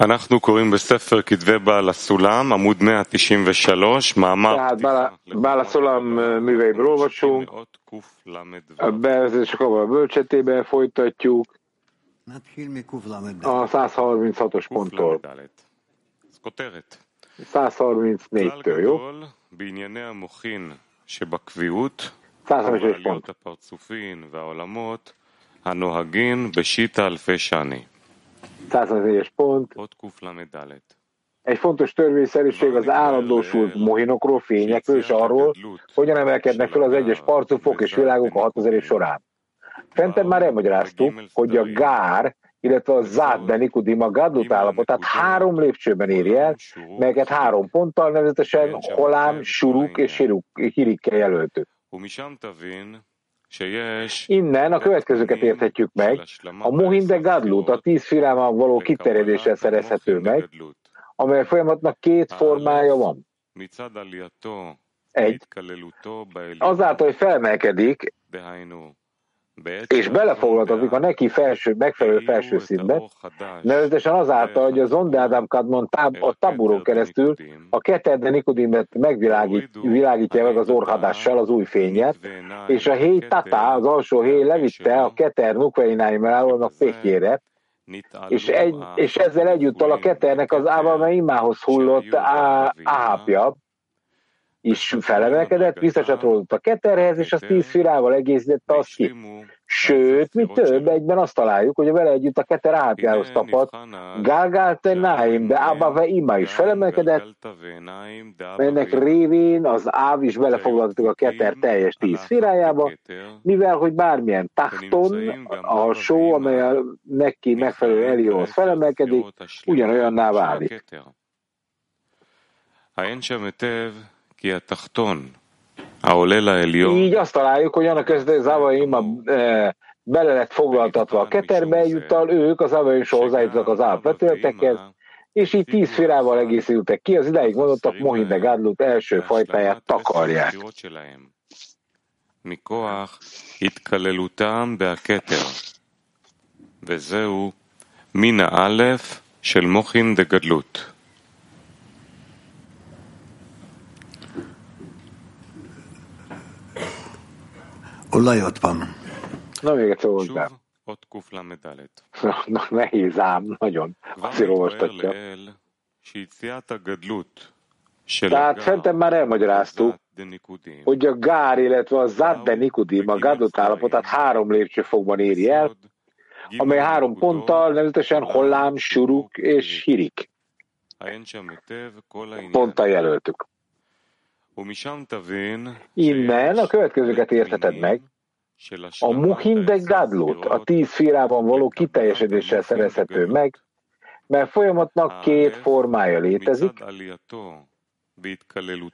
אנחנו קוראים בספר כתבי בעל הסולם, עמוד 193, מאמר Tehát Bála, Bála Szolam műveiből olvasunk, מאות קל"ו. a bevezetések a bölcsetébe folytatjuk נתחיל מקל"ד. a 136-os ponttól, קל"ד. אז כותרת. 134-től, כלל jó? גדול בענייני המוחין שבקביעות, 136 ובעליות pont. הפרצופין והעולמות הנוהגים בשיטה אלפי שני. 144-es pont. Egy fontos törvényszerűség az állandósult mohinokról, fényekről és arról, hogyan emelkednek fel az egyes parcufok és világok a 6000 év során. Fentebb már elmagyaráztuk, hogy a gár, illetve a zárt Benikudima gaddut állapotát három lépcsőben éri el, melyeket három ponttal, nevezetesen Holám, Suruk és Hirikkel jelöltük. Innen a következőket érthetjük meg. A Mohinde Gadlut a tíz firámán való kiterjedéssel szerezhető meg, amely a folyamatnak két formája van. Egy, azáltal, hogy felmelkedik, és belefoglaltatik a neki felső, megfelelő felső szintbe, nevezetesen azáltal, hogy az Onde Adam Kadmon táb, a taburon keresztül a Keterde Nikodimet megvilágítja meg az orhadással az új fényet, és a héj Tata, az alsó héj levitte a Keter Nukveináim állónak fékjére, és, egy, és ezzel egyúttal a Keternek az Ávame imához hullott áhápja is felemelkedett, visszacsatolódott a Keterhez, és az tíz firával egészítette azt ki. Sőt, mi több, egyben azt találjuk, hogy vele együtt a Keter áhápjához tapadt, Gálgálte Náim, de Abba Ima is felemelkedett, melynek révén az Áv is belefoglaltuk a Keter teljes tíz firájába, mivel hogy bármilyen tachton, a alsó, amely a neki megfelelő Elióhoz felemelkedik, ugyanolyanná válik. העין שם היטב כי התחתון העולה לעליון Így azt találjuk, hogy annak között az Avaima e, bele lett foglaltatva a Keterbe, egyúttal ők az Avaim is hozzájutottak az Áv vetületekhez, és így tíz firával egészültek ki, az idáig mondottak Mohin de Gadlut első fajtáját takarják. הספירות שלהם, מכוח התקללותם בהכתר, וזהו מן האלף של מוחין דגדלות. אולי עוד פעם. Na még egyszer שוב, hozzá. עוד קל"ד. Na, na, nehéz ám, nagyon. כבר Azért נתבהר olvastatja. לאל שיציאת הגדלות של Tehát הגר fentebb már elmagyaráztuk, זת דניקודים, hogy a Gár, illetve a Zad de Nikudim a Gadlut állapotát három lépcsőfokban éri el, סוד, ג' amely három נקודות, ponttal, nevezetesen Hollám, Suruk és Hirik עיין שם היטב כל העניין. ponttal jelöltük. ומשם תבין Innen a következőket értheted meg. a muhindek gádlót a tíz szférában való kiteljesedéssel szerezhető meg, mert folyamatnak két formája létezik.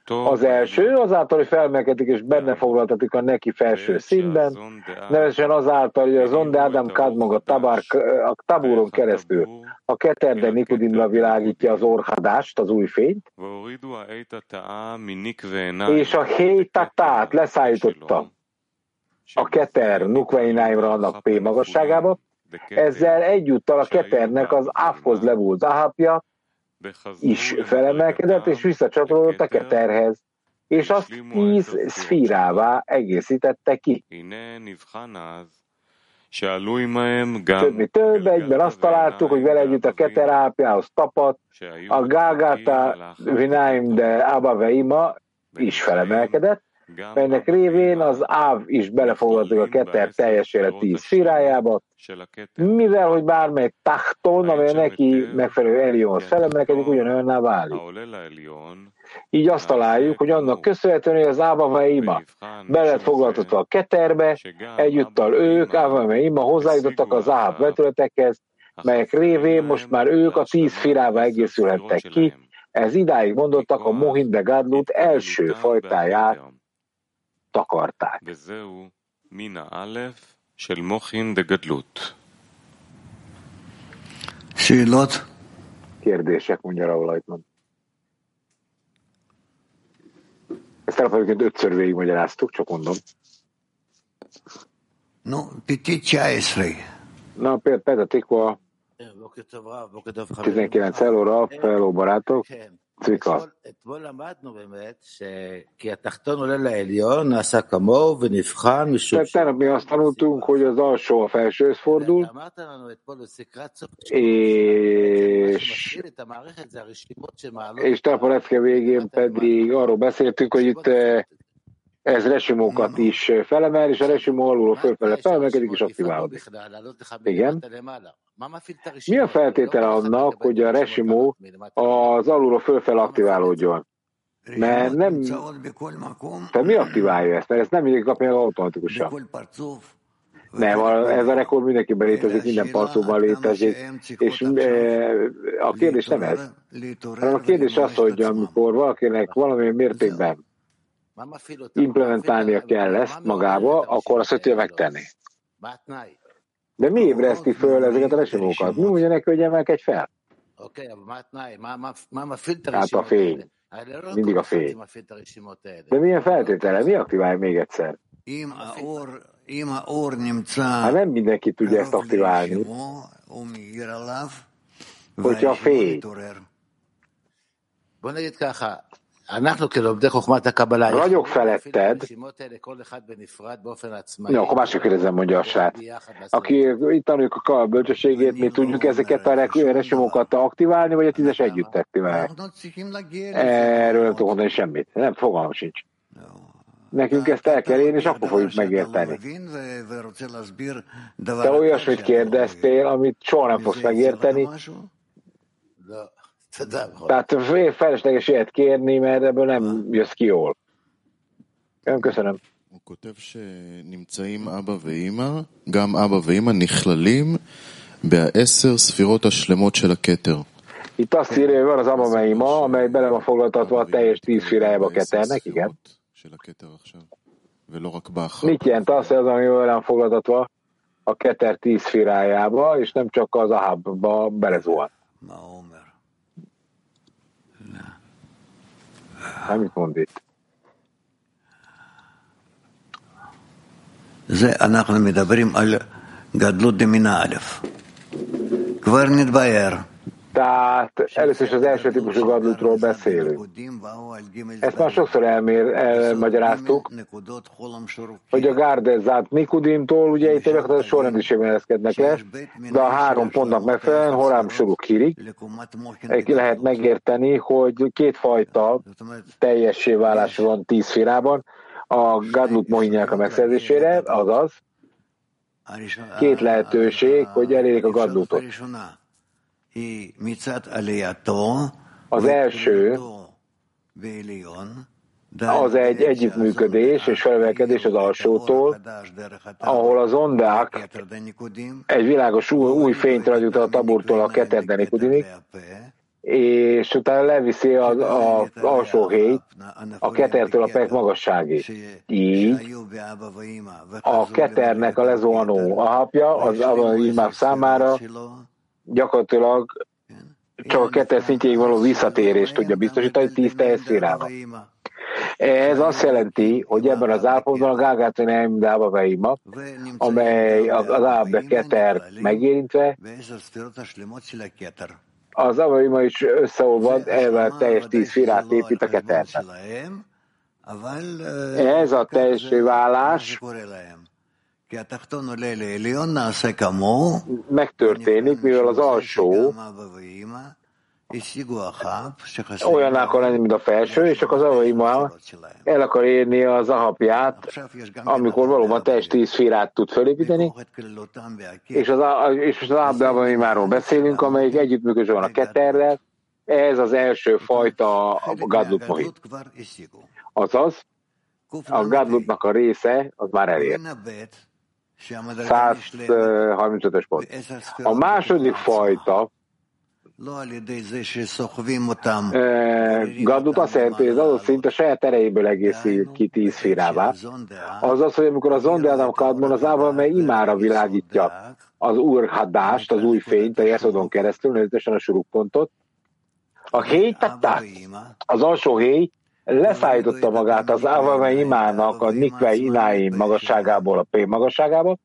Az első azáltal, hogy felmelkedik és benne foglaltatik a neki felső színben, nevezetesen azáltal, hogy az Onde Adam Kadmog a, tabár, a tabúron keresztül. A Keterde Nikodimra világítja az orhadást, az új fényt, és a hét héjtatát leszállította a Keter Nukveináimra annak P magasságába, ezzel egyúttal a Keternek az Ávhoz levult Ahapja is felemelkedett és visszacsatolódott a Keterhez, és azt tíz szfírává egészítette ki. Többi több, egyben azt találtuk, hogy vele együtt a Keter Ápjához tapadt, a Gágáta Vináim de Abaveima is felemelkedett, melynek révén az Áv is belefoglaltuk a Keter teljesére tíz firájába, mivel hogy bármely tachton, amely neki megfelelő Elionhoz felemelkedik, ugyanolyanná válik. Így azt találjuk, hogy annak köszönhetően, hogy az Ábavaima be lett foglaltatva a Keterbe, egyúttal ők, Ábavaima hozzájutottak az Áv vetületekhez, melyek révén most már ők a tíz firába egészülhettek ki, ez idáig mondottak a Mohin de Gadlut első fajtáját takarták. Sérlat? Kérdések, mondja Raúl Ajtman. Ezt alapvetően ötször végigmagyaráztuk, csak mondom. No, petit csájszré. Na, például a tikva 19 elóra, feló barátok hello Rav, hello barátok, Cvika. Tegnap mi azt tanultunk, hogy az alsó a felsőhöz fordul, és, és tegnap a lecke végén pedig arról beszéltünk, hogy itt ez resimókat is felemel, és a resimó alulról fölfele felemelkedik és aktiválódik. Igen. Mi a feltétele annak, hogy a resimó az alulról fölfele aktiválódjon? Mert nem... Tehát mi aktiválja ezt? Mert ezt nem mindig kapja automatikusan. Nem, ez a rekord mindenkiben létezik, minden parcóban létezik, és a kérdés nem ez, hanem a kérdés az, hogy amikor valakinek valamilyen mértékben implementálnia kell ezt magába, akkor azt tudja megtenni. De mi ébreszti föl ezeket a resimókat? Mi mondja neki, hogy emelkedj fel? Hát a fény. Mindig a fény. De milyen feltétele? Mi aktiválja még egyszer? Hát nem mindenki tudja ezt aktiválni. Hogyha a fény. Vagyok feletted. Jó, akkor másik kérdezem, mondja a sát. Aki itt tanuljuk a bölcsességét, mi tudjuk ezeket a resimókat aktiválni, vagy a tízes együtt aktiválni? Erről nem tudok mondani semmit. Nem, fogalmam sincs. Nekünk ezt el kell érni, és akkor fogjuk megérteni. Te olyasmit kérdeztél, amit soha nem fogsz megérteni, tehát felesleges ilyet kérni, mert ebből nem jössz ki jól. köszönöm. הוא כותב שנמצאים אבא ואימא, גם אבא ואימא נכללים בעשר ספירות השלמות של הכתר. Itt azt írja, hogy van az amameima, amely bele van foglaltatva a teljes tíz firájába keternek, igen. Mit jelent az, hogy az, ami bele van foglaltatva a keter tíz firájába, és nem csak az ahabba belezuhan? Hát Mit mond itt? זה אנחנו מדברים על גדלות דמינה א'. כבר נתבהר tehát először is az első típusú gadlutról beszélünk. Ezt már sokszor elmér, elmagyaráztuk, hogy a Gárdezát Nikudimtól ugye itt a sorrendiségben ereszkednek le, de a három pontnak megfelelően Horám Suruk hírig ki lehet megérteni, hogy kétfajta teljessé válás van tíz félában, a Gadlut Mohinyák a megszerzésére, azaz két lehetőség, hogy elérjék a Gadlutot. Az első az egy együttműködés és felvelkedés az alsótól, ahol az ondák egy világos új, új fényt adjuk a taburtól a keterdenikudimig, és utána leviszi az, az alsó héjt a ketertől a pek magasságig. Így a keternek a lezuhanó ahapja az Abba számára gyakorlatilag csak a kettes szintjéig való visszatérést tudja biztosítani tíz teljes szférában. Ez azt jelenti, hogy ebben az állapotban a Gágáton Emdába Veima, amely az Ábe Keter megérintve, az Avaima is összeolvad, elvel teljes tíz firát épít a Keterben. Ez a teljes válás megtörténik, mivel az alsó. olyan akar lenni, mint a felső, és akkor az avaima el akar érni az ahapját, amikor valóban teljes tíz férát tud felépíteni, és az, és az ahapjában beszélünk, amelyik együttműködés van a keterrel, ez az első fajta a gadlut mohit. Azaz, a gadlutnak a része, az már elért. 135-ös pont. A második fajta Gadlut azt jelenti, hogy az adott szint a saját erejéből egészít ki tíz férává. Az hogy amikor az Zondeadam Kadmon az Ával, mely imára világítja az úr hadást, az új fényt a Jeszodon keresztül, nevezetesen a surukpontot, a héj tettát, az alsó héj leszállította magát az Avame imának a Nikvei Ináim magasságából a P magasságába,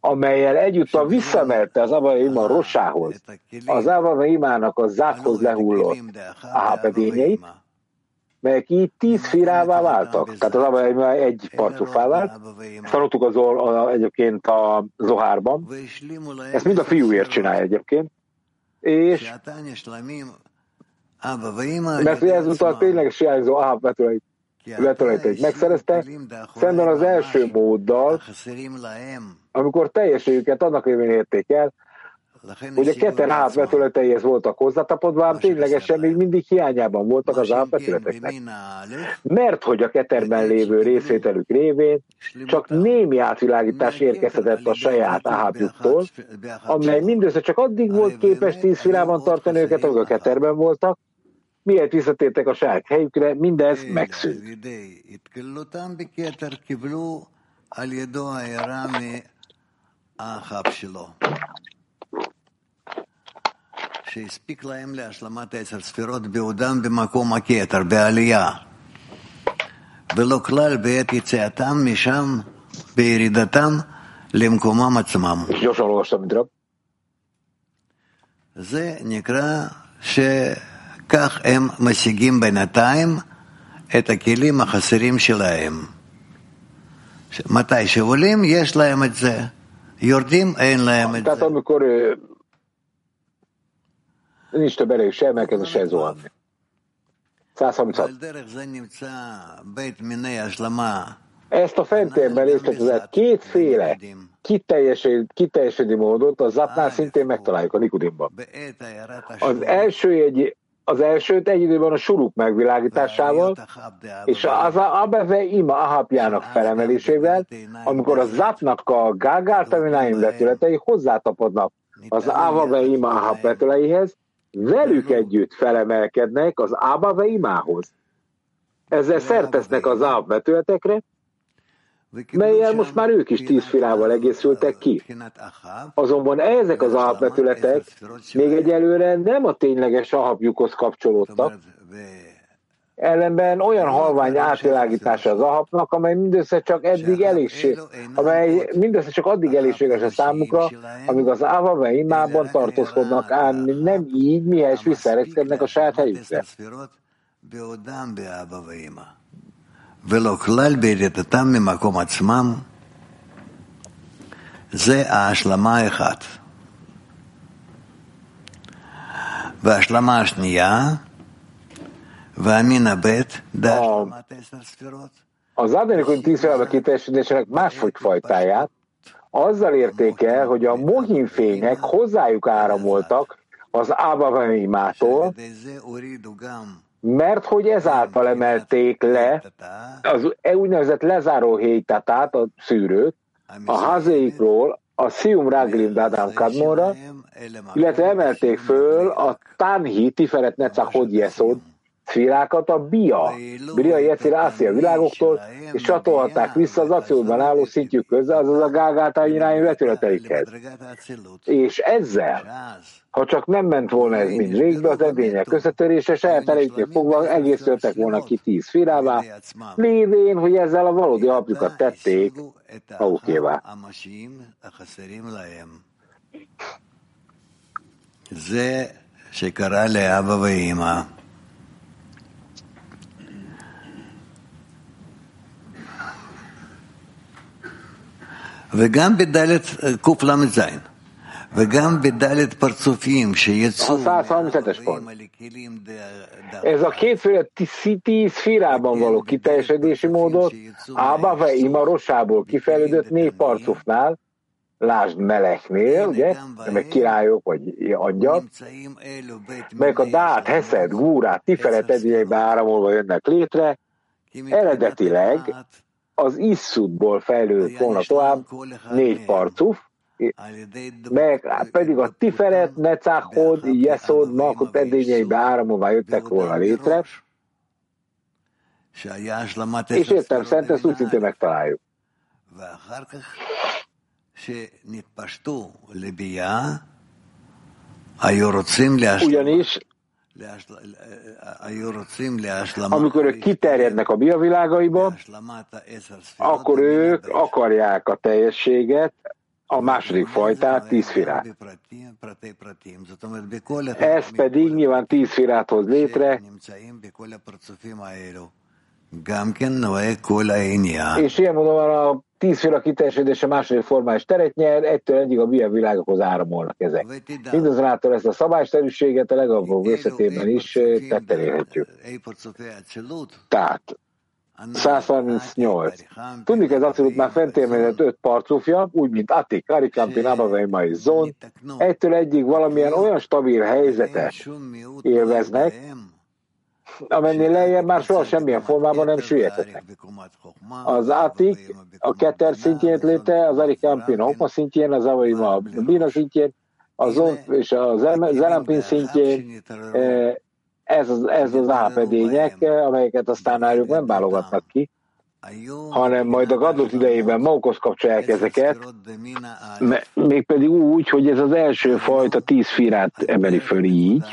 amelyel egyúttal visszamelte az Abba Ima rosához, az Abba Imának a zákhoz lehullott ápedényeit, melyek így tíz firává váltak. Tehát az Abba egy parcufá vált. Tanultuk az, a, egyébként a Zohárban. Ezt mind a fiúért csinálja egyébként. És mert ez utal tényleges hiányzó áh vetületeit megszerezte, szemben az első móddal, amikor teljességüket annak révén érték el, hogy a ketten átvetületeihez voltak hozzátapodva, ám ténylegesen még mindig hiányában voltak az átvetületeknek. Mert hogy a keterben lévő részvételük révén csak némi átvilágítás érkezhetett a saját áhábjuktól, amely mindössze csak addig volt képes tíz filában tartani őket, ahol a keterben voltak, miért visszatértek a saját helyükre, mindez megszűnt. שהספיק להם להשלמת עשר ספירות בעודם במקום הכתר, בעלייה, ולא כלל בעת יציאתם משם, בירידתם למקומם עצמם. זה נקרא שכך הם משיגים בינתיים את הכלים החסרים שלהם. מתי שעולים יש להם את זה, יורדים אין להם את זה. nincs több erejük se emelkedni, se zuhanni. 136. Ezt a fentérben részletezett kétféle kiteljesedő módot a zapnál szintén megtaláljuk a Nikodimban. Az első egy az elsőt egy időben a suruk megvilágításával, és az Abeve Ima Ahapjának felemelésével, amikor a Zapnak a Gágáltavináim vetületei hozzátapadnak az Avave Ima Ahap vetületeihez, velük együtt felemelkednek az Ába imához. Ezzel szertesznek az Áb vetületekre, melyel most már ők is tíz filával egészültek ki. Azonban ezek az alapvetületek még egyelőre nem a tényleges ahabjukhoz kapcsolódtak, ellenben olyan halvány átvilágítása az ahapnak, amely mindössze csak eddig elég, amely mindössze csak addig elégséges a számukra, amíg az Ava imában tartózkodnak, ám nem így, mihez visszaereszkednek a saját helyükre. ולא כלל בירידתם ממקום עצמם, זה ההשלמה האחת. וההשלמה השנייה az Adénikon tíz felbe kiteljesedésének máshogy fajtáját azzal érték el, hogy a mohinfények hozzájuk áramoltak az Ábavemimától, mert hogy ezáltal emelték le az úgynevezett lezáró héjtatát, a szűrőt, a hazéikról a Sium Raglim Dadam Kadmonra, illetve emelték föl a Tanhi Tiferet Necachod Yesod szférákat a Bia, Bria Jecir Ászia világoktól, és csatolhatták vissza az acióban álló szintjük közé, azaz a Gágáltá irányú vetületeikhez. És ezzel, ha csak nem ment volna ez mind régbe, az edények összetörése saját erejüknél fogva egészültek volna ki tíz szférává, lévén, hogy ezzel a valódi apjukat tették magukévá. זה שקרה לאבא ואמא וגם בדלת קל"ז, וגם בדלת פרצופים שיצאו... Ez a kétféle tíz szférában való kiteljesedési módot Ába vagy Ima rosából kifejlődött négy parcufnál, lásd Melechnél, ugye, meg királyok vagy adjak, melyek a Dát, Heszed, Gúrát, Tiferet edényekbe áramolva jönnek létre, eredetileg az Isszudból fejlődött volna tovább négy parcuf, meg pedig a Tiferet, Necáhod, Jeszod, Malkot edényeibe áramolva jöttek volna létre, és értem szerint ezt úgy szintén megtaláljuk. Ugyanis amikor ők kiterjednek a biavilágaiba, akkor ők akarják a teljességet a második fajtát, tíz firát. Ez pedig nyilván tíz firát hoz létre, és ilyen módon a tíz fila kiteljesedése második formális teret nyer, egytől egyig a milyen világokhoz áramolnak ezek. Mindazonáltal ezt a szabályszerűséget a legalább összetében is tetten érhetjük. Tehát 138. Tudni ez abszolút már fent említett öt parcufja, úgy, mint Atik, Karikampin, Abaveima és Zon, egytől egyig valamilyen olyan stabil helyzetet élveznek, amennél lejjebb már soha semmilyen formában nem süllyedhetnek. Az Atik a Keter szintjén léte, az Arikampin a Hokma szintjén, az Avaima a Bina szintjén, a Zon és a Zelampin szintjén, ez az, ez az ápedények, amelyeket aztán náluk nem válogatnak ki, hanem majd a gadlut idejében magukhoz kapcsolják ezeket, mégpedig úgy, hogy ez az első fajta tíz firát emeli föl így,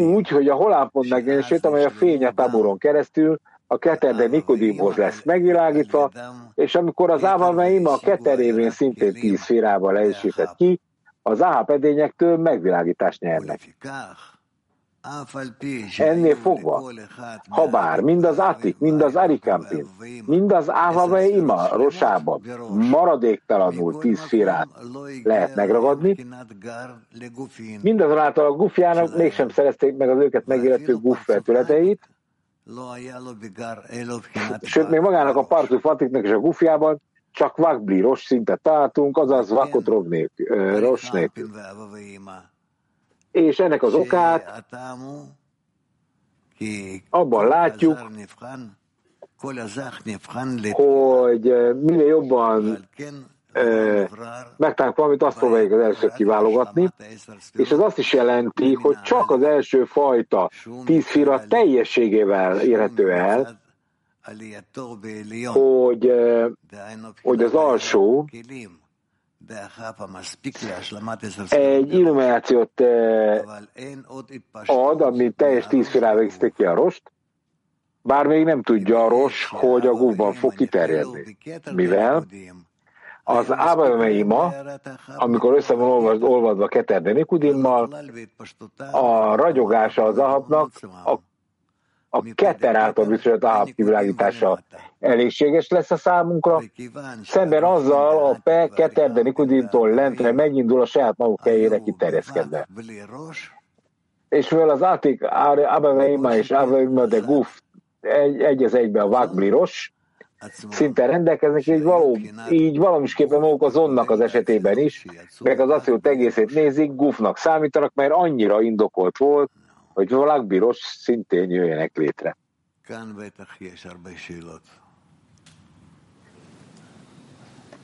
úgy, hogy a holápont megjelenését, amely a fény a taburon keresztül a keterde Nikodimhoz lesz megvilágítva, és amikor az Ávameim a keterévén szintén tíz férával leesített ki, az áhapedényektől megvilágítást nyernek. Ennél fogva, ha bár mind az Atik, mind az Arikampin, mind az Ávameima rosában maradéktalanul tíz férát lehet megragadni, mindazonáltal a gufjának mégsem szerezték meg az őket megillető guf vetületeit, Sőt, még magának a Partu Fatiknak és a Gufjában csak Vakbli Ross szintet találtunk, azaz Vakot Ross nélkül. És ennek az okát abban látjuk, hogy minél jobban megtalálunk valamit, azt próbáljuk az első kiválogatni, és ez azt is jelenti, hogy csak az első fajta tíz fira teljességével érhető el, hogy, hogy az alsó egy illuminációt ad, ami teljes tíz firával egészíti ki a rost, bár még nem tudja a ros, hogy a gúban fog kiterjedni. Mivel az Ábameima, amikor össze van olvasd, olvadva Keterde Nikudimmal, a ragyogása az Ahabnak a, a Keter által biztosított Ahab kivilágítása elégséges lesz a számunkra, szemben azzal a Pe Keterde Nikudimtól lentre megindul a saját maguk helyére kiterjeszkedve. És mivel az Átik Ábameima és Ábameima de Guf egy, egy az egybe a Vágbliros, szinte rendelkeznek, így, való, így valamisképpen maguk az onnak az esetében is, meg az assziót egészét nézik, gufnak számítanak, mert annyira indokolt volt, hogy valakbíros szintén jöjjenek létre.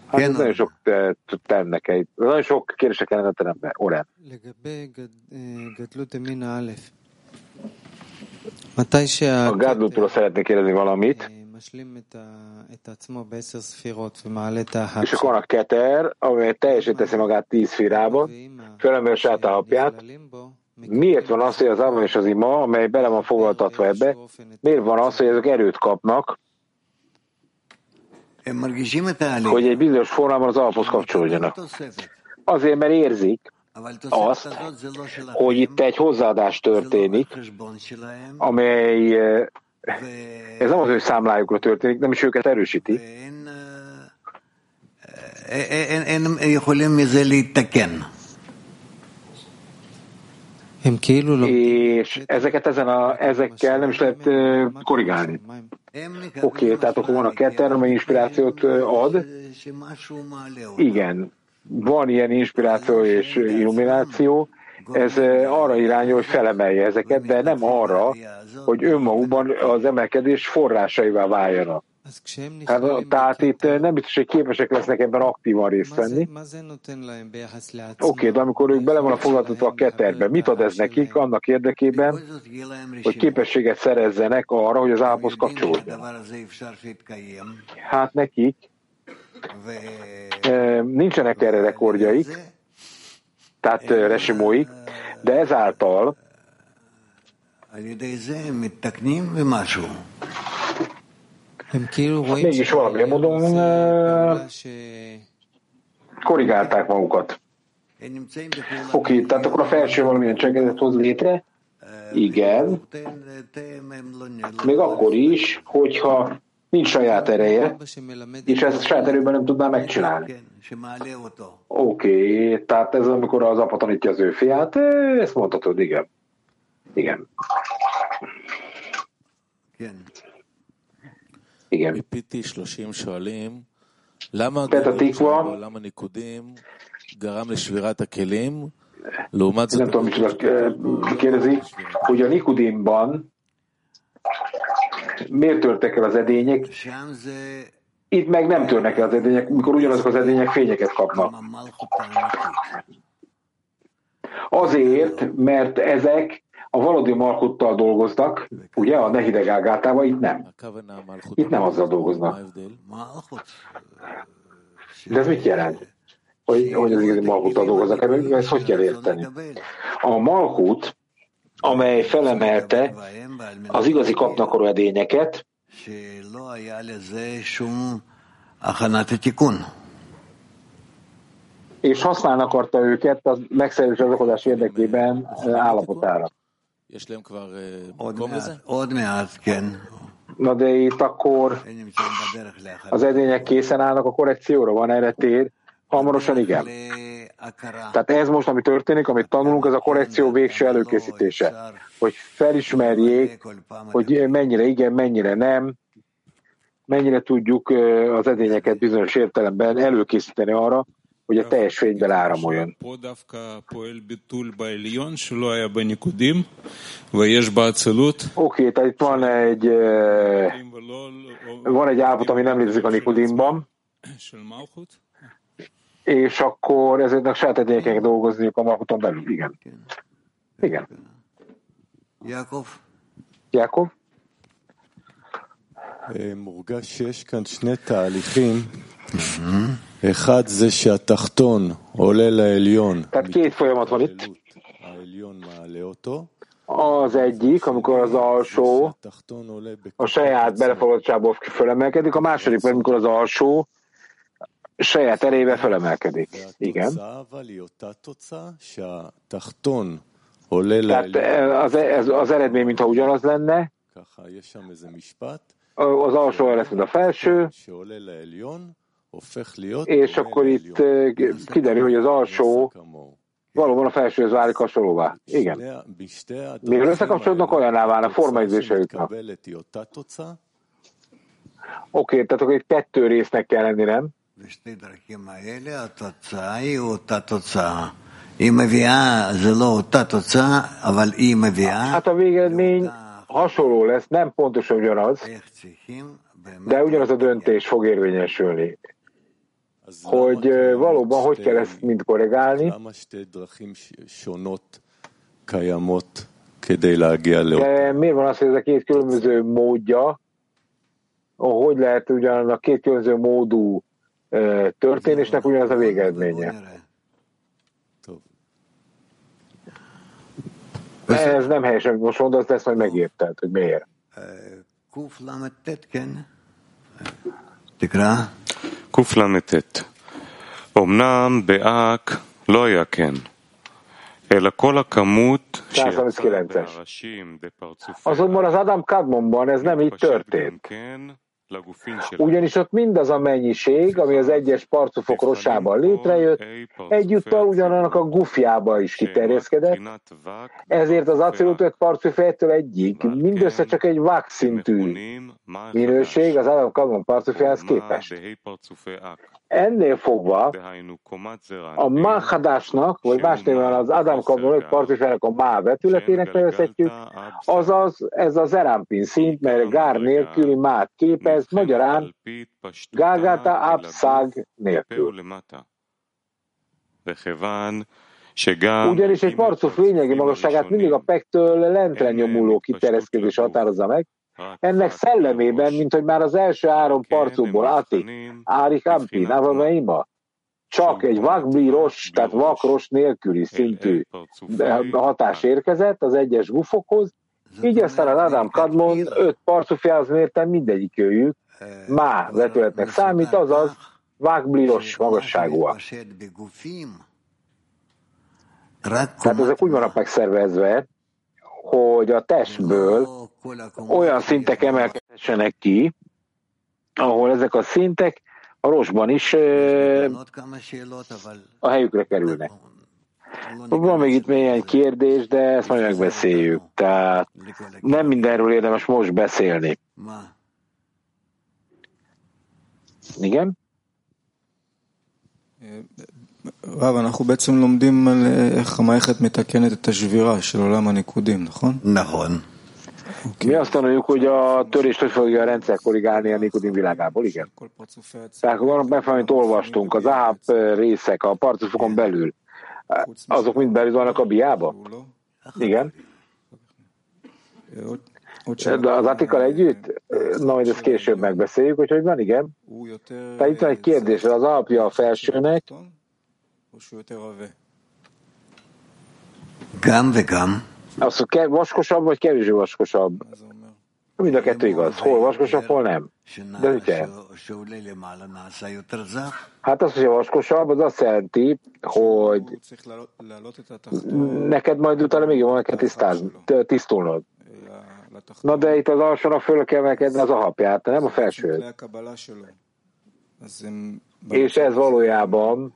Hát ez nagyon sok tennek egy, nagyon sok kérdések kellene tennem be, Oren. A Gádlutról szeretnék kérdezni valamit. És akkor van a keter, amely teljesen teszi magát tíz firába, fölemel a saját alapját. Miért van az, hogy az Ava és az Ima, amely bele van foglaltatva ebbe, miért van az, hogy ezek erőt kapnak, hogy egy bizonyos formában az alaphoz kapcsolódjanak? Azért, mert érzik azt, hogy itt egy hozzáadás történik, amely ez nem az ő számlájukra történik, nem is őket erősíti. És ezeket ezen a, ezekkel nem is lehet korrigálni. Oké, okay, tehát akkor van a ketter, amely inspirációt ad. Igen, van ilyen inspiráció és illumináció, ez arra irányul, hogy felemelje ezeket, de nem arra, hogy önmagukban az emelkedés forrásaivá váljanak. Hát, tehát itt nem biztos, hogy képesek lesznek ebben aktívan részt venni. Oké, okay, de amikor ők bele vannak foglaltatva a keterbe, mit ad ez nekik annak érdekében, hogy képességet szerezzenek arra, hogy az állapothoz kapcsolódjanak? Hát nekik. Nincsenek erre rekordjaik, tehát resimóik, de ezáltal mégis valamilyen módon korrigálták magukat. Oké, okay, tehát akkor a felső valamilyen cselekedet hoz létre? Igen. Még akkor is, hogyha nincs saját ereje, és ezt saját erőben nem tudná megcsinálni. Oké, okay, tehát ez amikor az apa tanítja az ő fiát, ezt mondhatod, igen. Igen. Igen. Petra Tikva, nem tudom, micsoda kérdezi, hogy a Nikudimban miért törtek el az edények? Itt meg nem törnek el az edények, mikor ugyanazok az edények fényeket kapnak. Azért, mert ezek a valódi malkuttal dolgoznak, ugye, a nehidegágátával, itt nem. Itt nem azzal dolgoznak. De ez mit jelent? Hogy, hogy az igazi malkuttal dolgoznak, ezt hogy kell érteni? A malkut, amely felemelte az igazi kapnakorú edényeket, és használni akarta őket a megszerzés az érdekében állapotára. Na de itt akkor az edények készen állnak a korrekcióra, van erre tér? Hamarosan igen. Tehát ez most, ami történik, amit tanulunk, ez a korrekció végső előkészítése. Hogy felismerjék, hogy mennyire igen, mennyire nem, mennyire tudjuk az edényeket bizonyos értelemben előkészíteni arra, hogy a teljes fényben áramoljon. Oké, okay, tehát itt van egy, van egy állapot, ami nem létezik a Nikodimban, és akkor ezeknek saját edényeknek dolgozniuk a Malkuton belül. Igen. Igen. Jakov? Jakov? מורגש שיש כאן שני תהליכים tehát két folyamat van itt. Az egyik, amikor az alsó a saját belefoglaltsából fölemelkedik, a második, amikor az alsó saját erébe fölemelkedik. Igen. Tehát az, ez, az eredmény, mintha ugyanaz lenne, az alsó lesz, mint a felső, és akkor itt kiderül, hogy az alsó valóban a felsőhöz válik hasonlóvá. Igen. Mivel összekapcsolódnak, olyanná válnak, formaizése jutnak. Oké, okay, tehát akkor itt kettő résznek kell lenni, nem? Hát a végeredmény hasonló lesz, nem pontosan ugyanaz, de ugyanaz a döntés fog érvényesülni hogy valóban hogy kell ezt mind korrigálni. De miért van az, hogy ez a két különböző módja, hogy lehet ugyan a két különböző módú történésnek ugyanaz a végeredménye? Ez nem helyesen most mondasz, de ezt majd megérted, hogy miért. קלט. אמנם באק לא היה כן, אלא כל הכמות שהראשים בפרצופי Azonban az Adam Kadmonban ez nem így történt. Ugyanis ott mindaz a mennyiség, ami az egyes parcufok rossában létrejött, egyúttal ugyanannak a gufjába is kiterjeszkedett, ezért az acélutött parcufejtől egyik mindössze csak egy vak szintű minőség az Adam Kadmon parcufjához képest. Ennél fogva a Mahadásnak, vagy más néven az Adam Kadmon parcufjának a Má vetületének nevezhetjük, azaz ez az Erampin szint, mert gár nélküli mát képez, ez magyarán Gágáta Abszág nélkül. Ugyanis egy parcuf lényegi magasságát mindig a pektől lentre nyomuló kiterjeszkedés határozza meg, ennek szellemében, mint hogy már az első három parcukból Ati, Árik Ampi, Navameima, csak egy vakbíros, tehát vakros nélküli szintű hatás érkezett az egyes gufokhoz, Így aztán az Ádám Kadmon öt parcufjához mértem mindegyik őjük, má vetületnek számít, azaz vágbliros magasságúak. Tehát ezek úgy vannak megszervezve, hogy a testből olyan szintek emelkedhessenek ki, ahol ezek a szintek a rosban is a helyükre kerülnek. Van még itt még egy kérdés, de ezt majd megbeszéljük. Tehát nem mindenről érdemes most beszélni. Igen? רב, אנחנו בעצם לומדים על איך המערכת מתקנת את השבירה של עולם הניקודים, נכון? נכון. Mi azt tanuljuk, hogy a törést hogy fogja a rendszer korrigálni a Nikodim világából, igen. Tehát vannak megfelelően, amit olvastunk, az áp részek a parcufokon belül, azok mind belül vannak a biába? Igen. De az Atikkal együtt? Na, majd ezt később megbeszéljük, hogy hogy van, igen. Tehát itt van egy kérdés, az alapja a felsőnek. Gam vegam. Azt, hogy kev, vaskosabb vagy kevésbé vaskosabb? Mind a kettő igaz. Hol vaskosabb, hol nem. De mit Hát az, hogy vaskosabb, az azt jelenti, hogy neked majd utána még jobban kell tisztázni, tisztulnod. Na de itt az alsónak föl kell emelkedni az a hapját, nem a felsőt. És ez valójában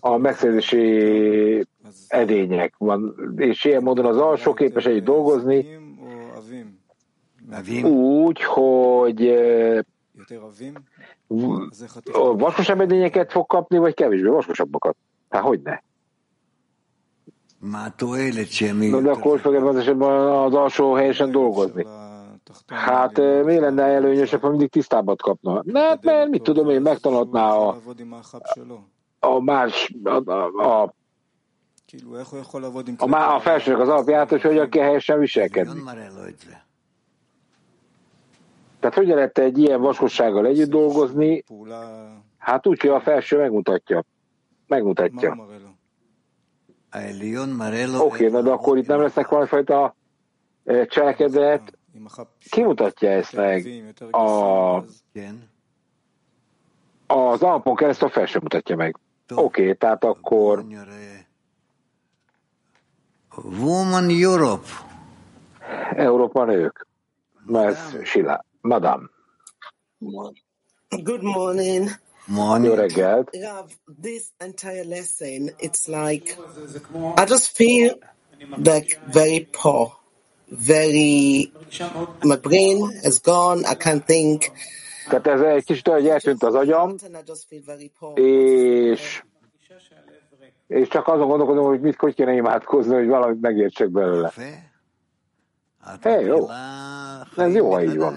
a megszerzési edények van, és ilyen módon az alsó képes egy dolgozni, úgy, hogy vaskosabb edényeket fog kapni, vagy kevésbé vaskosabbakat? Hát hogy ne? Na, de akkor fog az esetben az alsó helyesen dolgozni. Hát mi lenne előnyösebb, ha mindig tisztábbat kapna? Na, hát mert mit tudom én, megtanulhatná a, a más, a, a, a a, a felsőnek az alapját, hogy hogyan kell helyesen viselkedni. Tehát hogyan lehet egy ilyen vaskossággal együtt dolgozni? Hát úgy, hogy a felső megmutatja. Megmutatja. Oké, okay, na de akkor itt nem lesznek valamifajta cselekedet. Ki mutatja ezt meg? A, az alapon keresztül a felső mutatja meg. Oké, okay, tehát akkor... Eh, Woman Europe. Európa nők. Ez Sila. Madame. Good morning. Morning. Jó reggelt. This entire lesson, it's like, I just feel like very poor. Very, my brain has gone, I can't think. Tehát ez egy kicsit hogy eltűnt az agyam, és, és csak azon gondolkodom, hogy mit, hogy kéne imádkozni, hogy valamit megértsek belőle. Hey, jó. Ez jó, ha így van.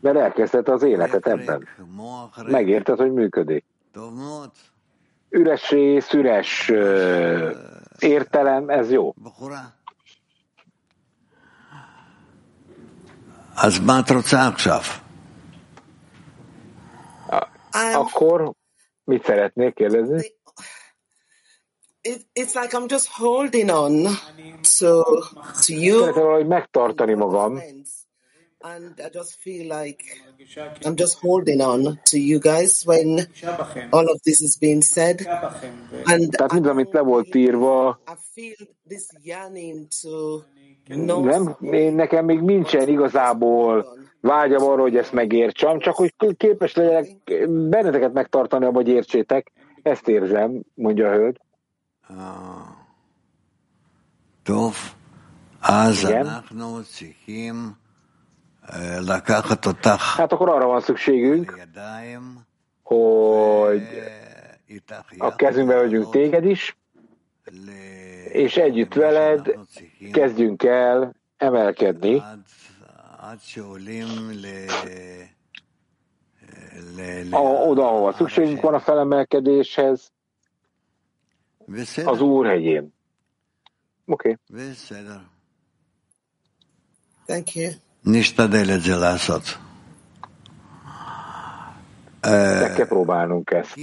Mert elkezdted az életet ebben. Megérted, hogy működik. Üressé, szüres értelem, ez jó. אז מה את רוצה עכשיו? Akkor mit szeretnék kérdezni? It, it's like I'm just holding on to, to you. Szeretném valahogy megtartani magam. And I just feel like I'm just holding on to you guys when all of this is being said. And Tehát mindaz, amit le volt írva, I feel this yearning to nem, én, nekem még nincsen igazából vágyam arra, hogy ezt megértsem, csak hogy képes legyenek benneteket megtartani, vagy értsétek. Ezt érzem, mondja a hölgy. Tov, az Hát akkor arra van szükségünk, hogy a kezünkbe vegyünk téged is, és együtt veled kezdjünk el emelkedni, a, oda, ahova szükségünk van a felemelkedéshez, az Úr hegyén. Oké. Okay. Thank you. Nishtadel et ze lászat. Meg kell próbálnunk ezt.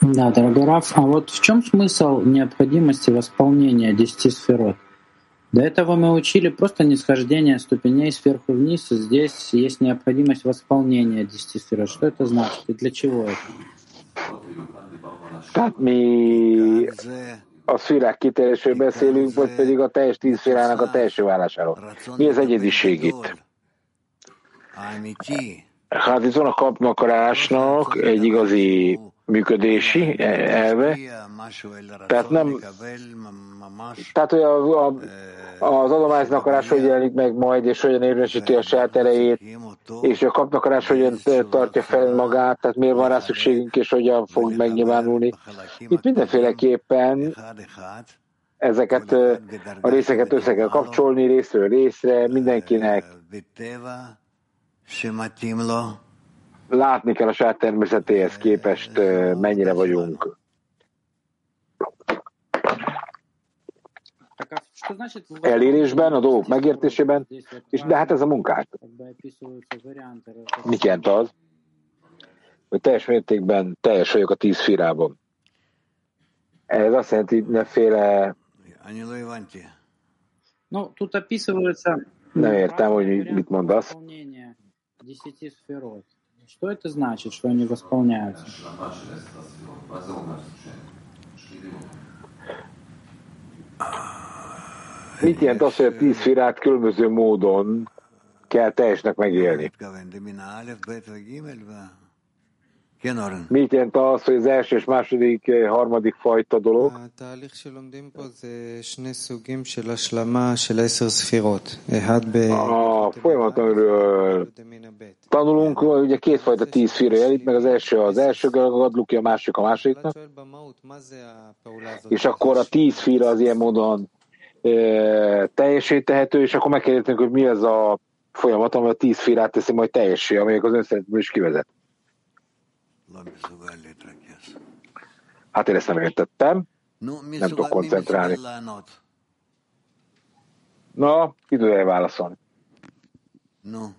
Да, дорогой Раф, а вот в чем смысл необходимости восполнения десяти сферот? До этого мы учили просто нисхождение ступеней сверху вниз, и здесь есть необходимость восполнения десяти сферот. Что это значит и для чего это? Tehát mi a szférák kiterésről beszélünk, vagy pedig a teljes tíz szférának a teljes válásáról. Mi az egyediség itt? Hát itt van a kapnakarásnak egy igazi működési elve, tehát nem, tehát hogy a, a, az adományznakarás hogy jelenik meg majd, és hogyan érvényesíti a saját erejét, és a kapnakarás hogyan tartja fel magát, tehát miért van rá szükségünk, és hogyan fog megnyilvánulni. Itt mindenféleképpen ezeket a részeket össze kell kapcsolni részről részre, mindenkinek látni kell a saját természetéhez képest, mennyire vagyunk elérésben, a dolgok megértésében, és de hát ez a munkát. Mit jelent az? Hogy teljes mértékben teljes vagyok a tíz firában. Ez azt jelenti, hogy neféle... No, тут описывается Nem értem, hogy mit mondasz. Что это значит, что они восполняются? Mit jelent az, hogy a tíz firát különböző módon kell teljesnek megélni? Mit jelent az, hogy az első és második, harmadik fajta dolog? A folyamatonról tanulunk, ugye kétfajta tíz fira jelít, meg az első az első gadluki, a másik a másiknak. És akkor a tíz fira az ilyen módon teljesítehető, és akkor megkérdeztünk, hogy mi az a folyamat, ami a tíz firát teszi majd teljessé, amelyek az önszeretből is kivezet. Hát én ezt nem értettem. Nem tudok koncentrálni. Na, ki tudja válaszolni? No.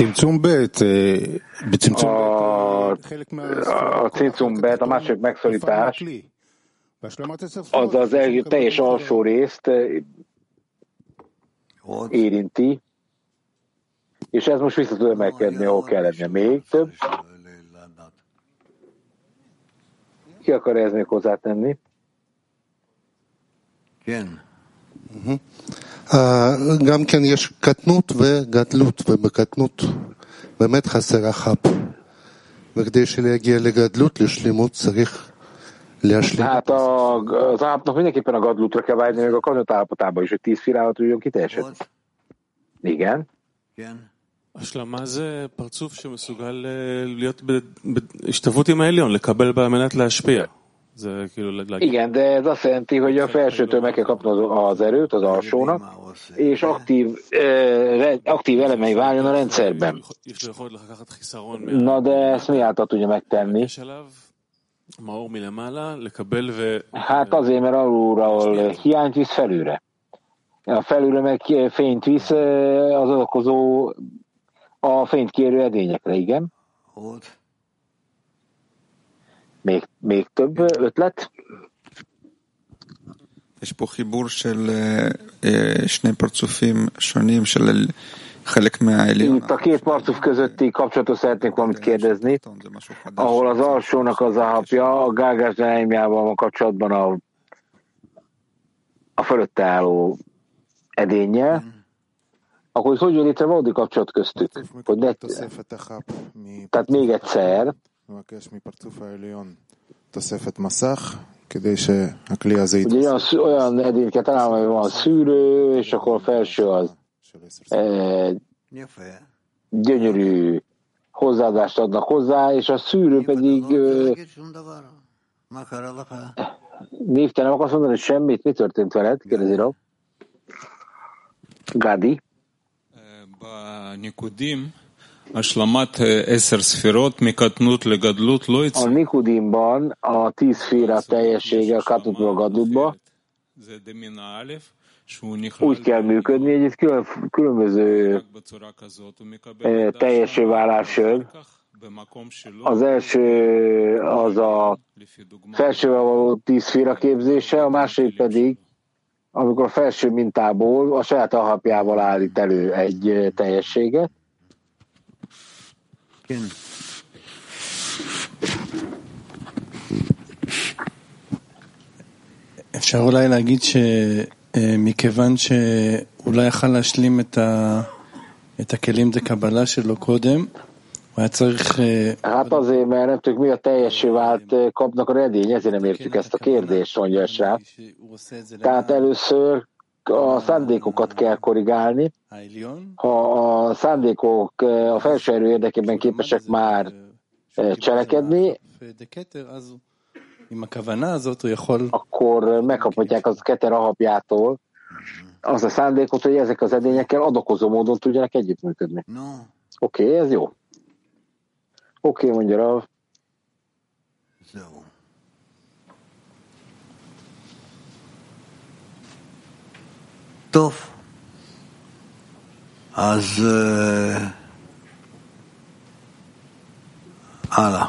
צמצום ב', בצמצום ב', a cincum bet, a másik megszorítás, az az teljes alsó részt érinti, és ez most vissza tud emelkedni, ahol kell lennie még több. Ki akar ez még hozzátenni? Igen. גם כן יש קטנות וגדלות, ובקטנות באמת חסר החאפ. וכדי שלהגיע לגדלות, לשלמות, צריך להשלים. Hát a, az ápnak mindenképpen a gadlutra kell vágyni, meg a kanyatt állapotában is, hogy tíz firálat tudjon kiteljesedni. Igen. Igen. השלמה זה פרצוף שמסוגל להיות בהשתוות עם העליון, לקבל על מנת להשפיע. Igen, de ez azt jelenti, hogy a felsőtől meg kell kapni az erőt az alsónak, és aktív, eh, aktív elemei váljon a rendszerben. Na de ezt mi által tudja megtenni? Hát azért, mert alulról hiányt visz felülre. A felülre meg fényt visz az okozó a fényt kérő edényekre, igen. még, még több ötlet? יש פה חיבור של שני פרצופים שונים של חלק מהעליון. Itt a két parcuf közötti kapcsolatot szeretnék valamit kérdezni, ahol az alsónak az alapja a gágás van kapcsolatban a, a fölötte álló edénye, akkor hogy jön létre valódi kapcsolat köztük? Hogy ne... Tehát még egyszer, Ugye olyan, olyan edényeket találom, hogy van szűrő, és akkor a felső az e, gyönyörű hozzáadást adnak hozzá, és a szűrő pedig névtelen akarsz mondani, hogy semmit, mi történt veled? Kérdezi Rob. Gádi. A Nikudimban a tíz féle teljessége a Katutba Gadutba úgy kell működni, hogy itt külön, különböző eh, teljesé válás jön. Az első az a felsővel való tíz féle képzése, a második pedig amikor a felső mintából a saját alapjával állít elő egy teljességet. אפשר אולי להגיד שמכיוון שאולי יכל להשלים את, ה... את הכלים דה קבלה שלו קודם, Hát azért, mert nem tudjuk, mi a teljesé vált kapnak a redény, ezért nem értjük ezt a kérdést, mondja a srác. Tehát először a szándékokat kell korrigálni. Ha a szándékok a felső erő érdekében képesek már cselekedni, akkor megkaphatják az keter alapjától az a szándékot, hogy ezek az edényekkel adakozó módon tudjanak együttműködni. Oké, okay, ez jó. Oké, okay, mondja Rav. טוב, אז הלאה.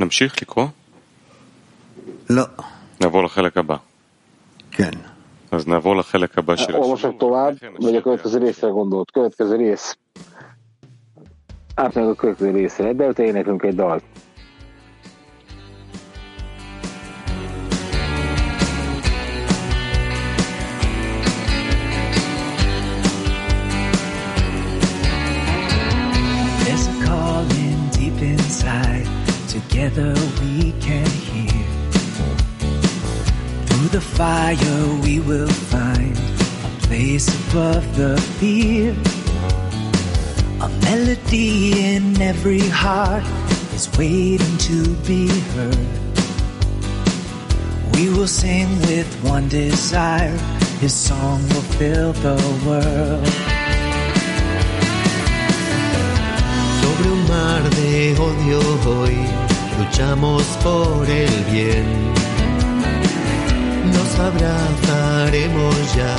נמשיך לקרוא? לא. נעבור לחלק הבא. כן. אז נעבור לחלק הבא של Olvasok tovább, vagy a következő részre Átmegyek a következő de utána éneklünk egy dalt. Every heart is waiting to be heard. We will sing with one desire, His song will fill the world. Sobre un mar de odio hoy luchamos por el bien. Nos abrazaremos ya,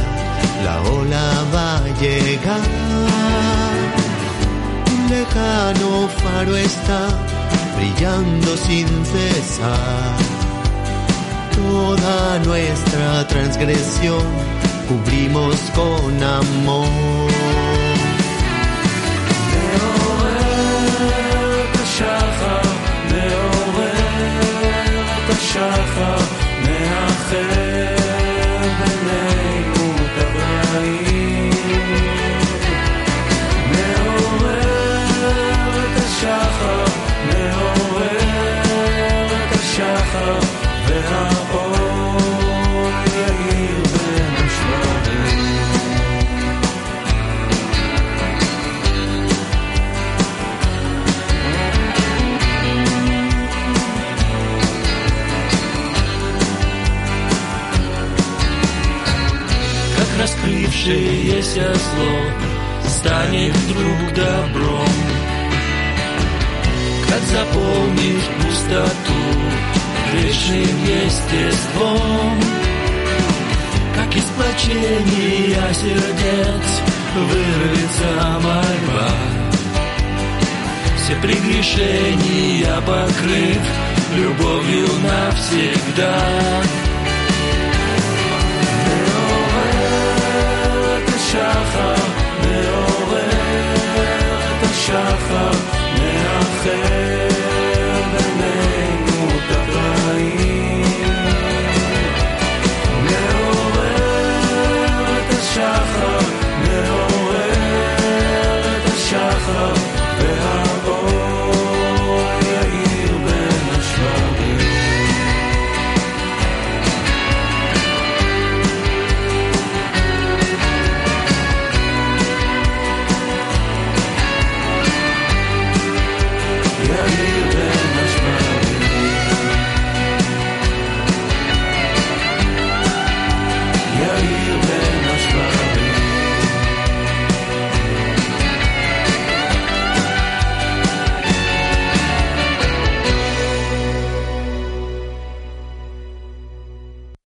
la ola va a llegar Un lejano faro está brillando sin cesar. Toda nuestra transgresión cubrimos con amor. השחר מאחר השחר מעורר את השחר והאור יאיר בין השברים раскрывшееся зло станет вдруг добром. взгляд заполнишь пустоту Вечным естеством. Как из плачения сердец Вырвется мольба. Все прегрешения покрыв Любовью навсегда. Шахар, Шахар ángel.